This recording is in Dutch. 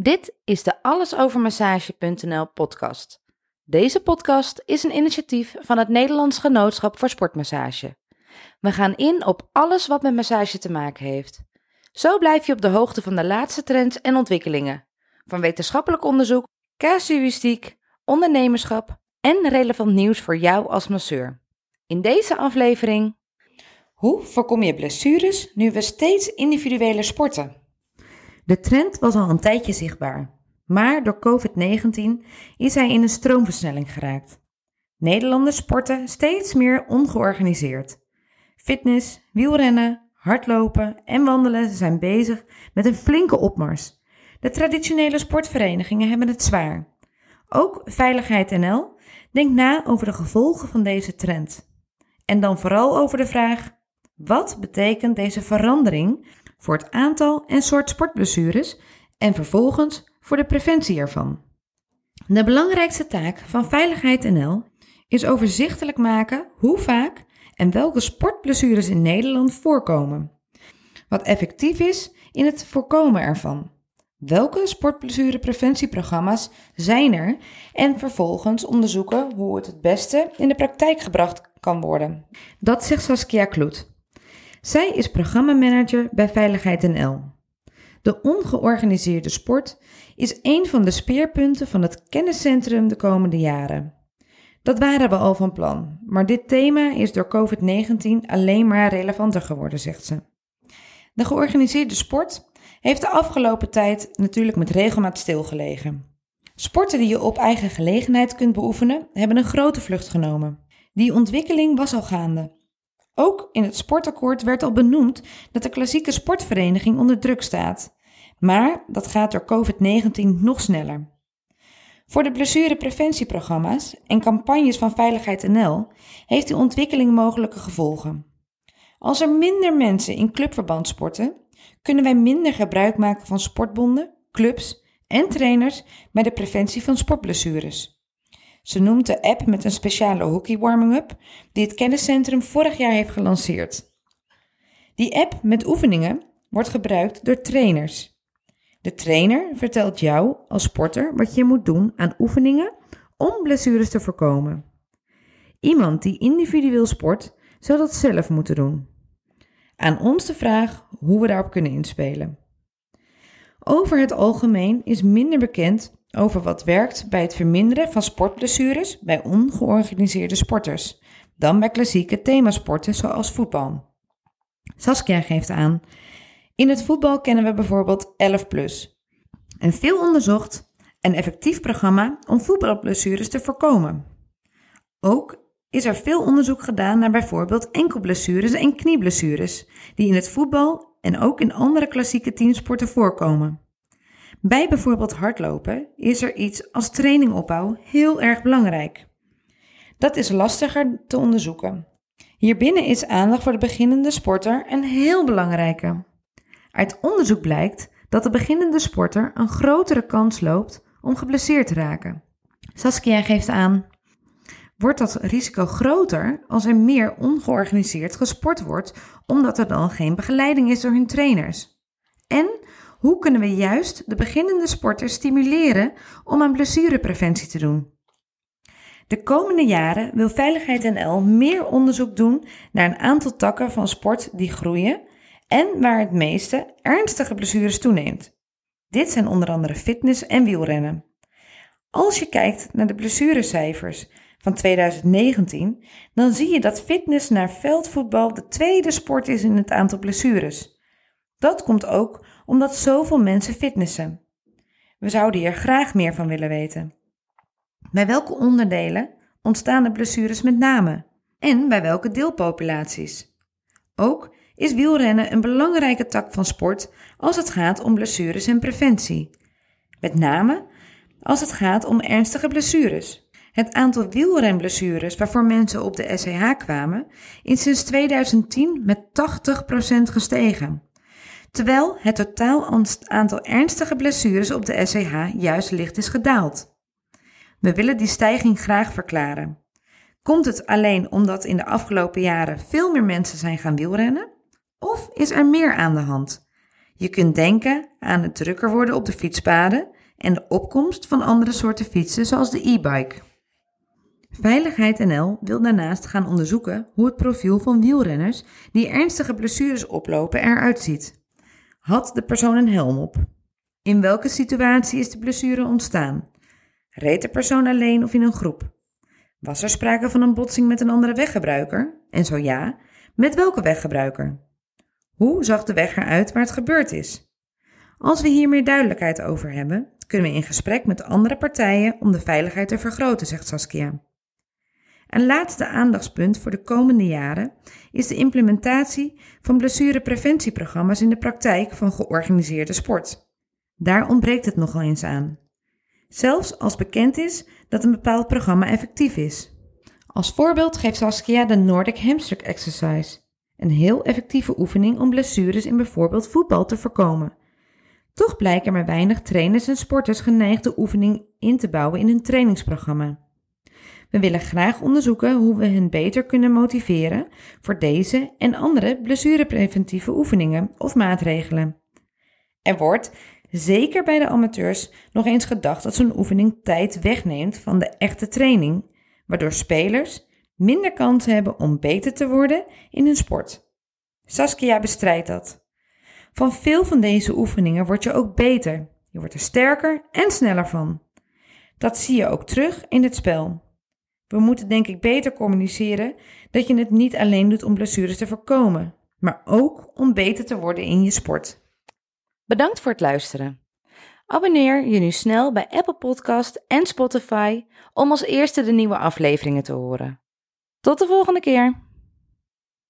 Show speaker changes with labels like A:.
A: Dit is de allesovermassage.nl podcast. Deze podcast is een initiatief van het Nederlands Genootschap voor Sportmassage. We gaan in op alles wat met massage te maken heeft. Zo blijf je op de hoogte van de laatste trends en ontwikkelingen. Van wetenschappelijk onderzoek, casuïstiek, ondernemerschap en relevant nieuws voor jou als masseur. In deze aflevering. Hoe voorkom je blessures nu we steeds individueler sporten? De trend was al een tijdje zichtbaar, maar door COVID-19 is hij in een stroomversnelling geraakt. Nederlanders sporten steeds meer ongeorganiseerd. Fitness, wielrennen, hardlopen en wandelen zijn bezig met een flinke opmars. De traditionele sportverenigingen hebben het zwaar. Ook Veiligheid NL denkt na over de gevolgen van deze trend. En dan vooral over de vraag: wat betekent deze verandering voor het aantal en soort sportblessures en vervolgens voor de preventie ervan? De belangrijkste taak van Veiligheid NL is overzichtelijk maken hoe vaak en welke sportblessures in Nederland voorkomen. Wat effectief is in het voorkomen ervan. Welke sportblessurepreventieprogramma's zijn er en vervolgens onderzoeken hoe het het beste in de praktijk gebracht kan worden. Dat zegt Saskia Kloet. Zij is programmamanager bij Veiligheid NL. De ongeorganiseerde sport is een van de speerpunten van het kenniscentrum de komende jaren. Dat waren we al van plan, maar dit thema is door COVID-19 alleen maar relevanter geworden, zegt ze. De georganiseerde sport heeft de afgelopen tijd natuurlijk met regelmaat stilgelegen. Sporten die je op eigen gelegenheid kunt beoefenen, hebben een grote vlucht genomen. Die ontwikkeling was al gaande. Ook in het sportakkoord werd al benoemd dat de klassieke sportvereniging onder druk staat. Maar dat gaat door COVID-19 nog sneller. Voor de blessurepreventieprogramma's en campagnes van Veiligheid NL heeft die ontwikkeling mogelijke gevolgen. Als er minder mensen in clubverband sporten, kunnen wij minder gebruik maken van sportbonden, clubs en trainers bij de preventie van sportblessures. Ze noemt de app met een speciale hockey warming-up die het kenniscentrum vorig jaar heeft gelanceerd. Die app met oefeningen wordt gebruikt door trainers. De trainer vertelt jou als sporter wat je moet doen aan oefeningen om blessures te voorkomen. Iemand die individueel sport zou dat zelf moeten doen. Aan ons de vraag hoe we daarop kunnen inspelen. Over het algemeen is minder bekend over wat werkt bij het verminderen van sportblessures bij ongeorganiseerde sporters dan bij klassieke themasporten zoals voetbal. Saskia geeft aan: In het voetbal kennen we bijvoorbeeld 11 plus, een veel onderzocht en effectief programma om voetbalblessures te voorkomen. Ook is er veel onderzoek gedaan naar bijvoorbeeld enkelblessures en knieblessures, die in het voetbal en ook in andere klassieke teamsporten voorkomen. Bij bijvoorbeeld hardlopen is er iets als trainingopbouw heel erg belangrijk. Dat is lastiger te onderzoeken. Hierbinnen is aandacht voor de beginnende sporter een heel belangrijke. Uit onderzoek blijkt dat de beginnende sporter een grotere kans loopt om geblesseerd te raken. Saskia geeft aan: wordt dat risico groter als er meer ongeorganiseerd gesport wordt, omdat er dan geen begeleiding is door hun trainers? En hoe kunnen we juist de beginnende sporters stimuleren om aan blessurepreventie te doen? De komende jaren wil Veiligheid NL meer onderzoek doen naar een aantal takken van sport die groeien en waar het meeste ernstige blessures toeneemt. Dit zijn onder andere fitness en wielrennen. Als je kijkt naar de blessurecijfers van 2019, dan zie je dat fitness naar veldvoetbal de tweede sport is in het aantal blessures. Dat komt ook omdat zoveel mensen fitnessen. We zouden hier graag meer van willen weten. Bij welke onderdelen ontstaan de blessures met name en bij welke deelpopulaties? Ook is wielrennen een belangrijke tak van sport als het gaat om blessures en preventie. Met name als het gaat om ernstige blessures. Het aantal wielrenblessures waarvoor mensen op de SCH kwamen is sinds 2010 met 80% gestegen terwijl het totaal aantal ernstige blessures op de SCH juist licht is gedaald. We willen die stijging graag verklaren. Komt het alleen omdat in de afgelopen jaren veel meer mensen zijn gaan wielrennen? Of is er meer aan de hand? Je kunt denken aan het drukker worden op de fietspaden en de opkomst van andere soorten fietsen zoals de e-bike. Veiligheid NL wil daarnaast gaan onderzoeken hoe het profiel van wielrenners die ernstige blessures oplopen eruit ziet. Had de persoon een helm op? In welke situatie is de blessure ontstaan? Reed de persoon alleen of in een groep? Was er sprake van een botsing met een andere weggebruiker? En zo ja, met welke weggebruiker? Hoe zag de weg eruit waar het gebeurd is? Als we hier meer duidelijkheid over hebben, kunnen we in gesprek met andere partijen om de veiligheid te vergroten, zegt Saskia. Een laatste aandachtspunt voor de komende jaren is de implementatie van blessurepreventieprogramma's in de praktijk van georganiseerde sport. Daar ontbreekt het nogal eens aan. Zelfs als bekend is dat een bepaald programma effectief is. Als voorbeeld geeft Saskia de Nordic Hamstring Exercise, een heel effectieve oefening om blessures in bijvoorbeeld voetbal te voorkomen. Toch blijken maar weinig trainers en sporters geneigd de oefening in te bouwen in hun trainingsprogramma. We willen graag onderzoeken hoe we hen beter kunnen motiveren voor deze en andere blessurepreventieve oefeningen of maatregelen. Er wordt, zeker bij de amateurs, nog eens gedacht dat zo'n oefening tijd wegneemt van de echte training, waardoor spelers minder kans hebben om beter te worden in hun sport. Saskia bestrijdt dat. Van veel van deze oefeningen word je ook beter. Je wordt er sterker en sneller van. Dat zie je ook terug in het spel. We moeten denk ik beter communiceren dat je het niet alleen doet om blessures te voorkomen, maar ook om beter te worden in je sport. Bedankt voor het luisteren. Abonneer je nu snel bij Apple Podcast en Spotify om als eerste de nieuwe afleveringen te horen. Tot de volgende keer.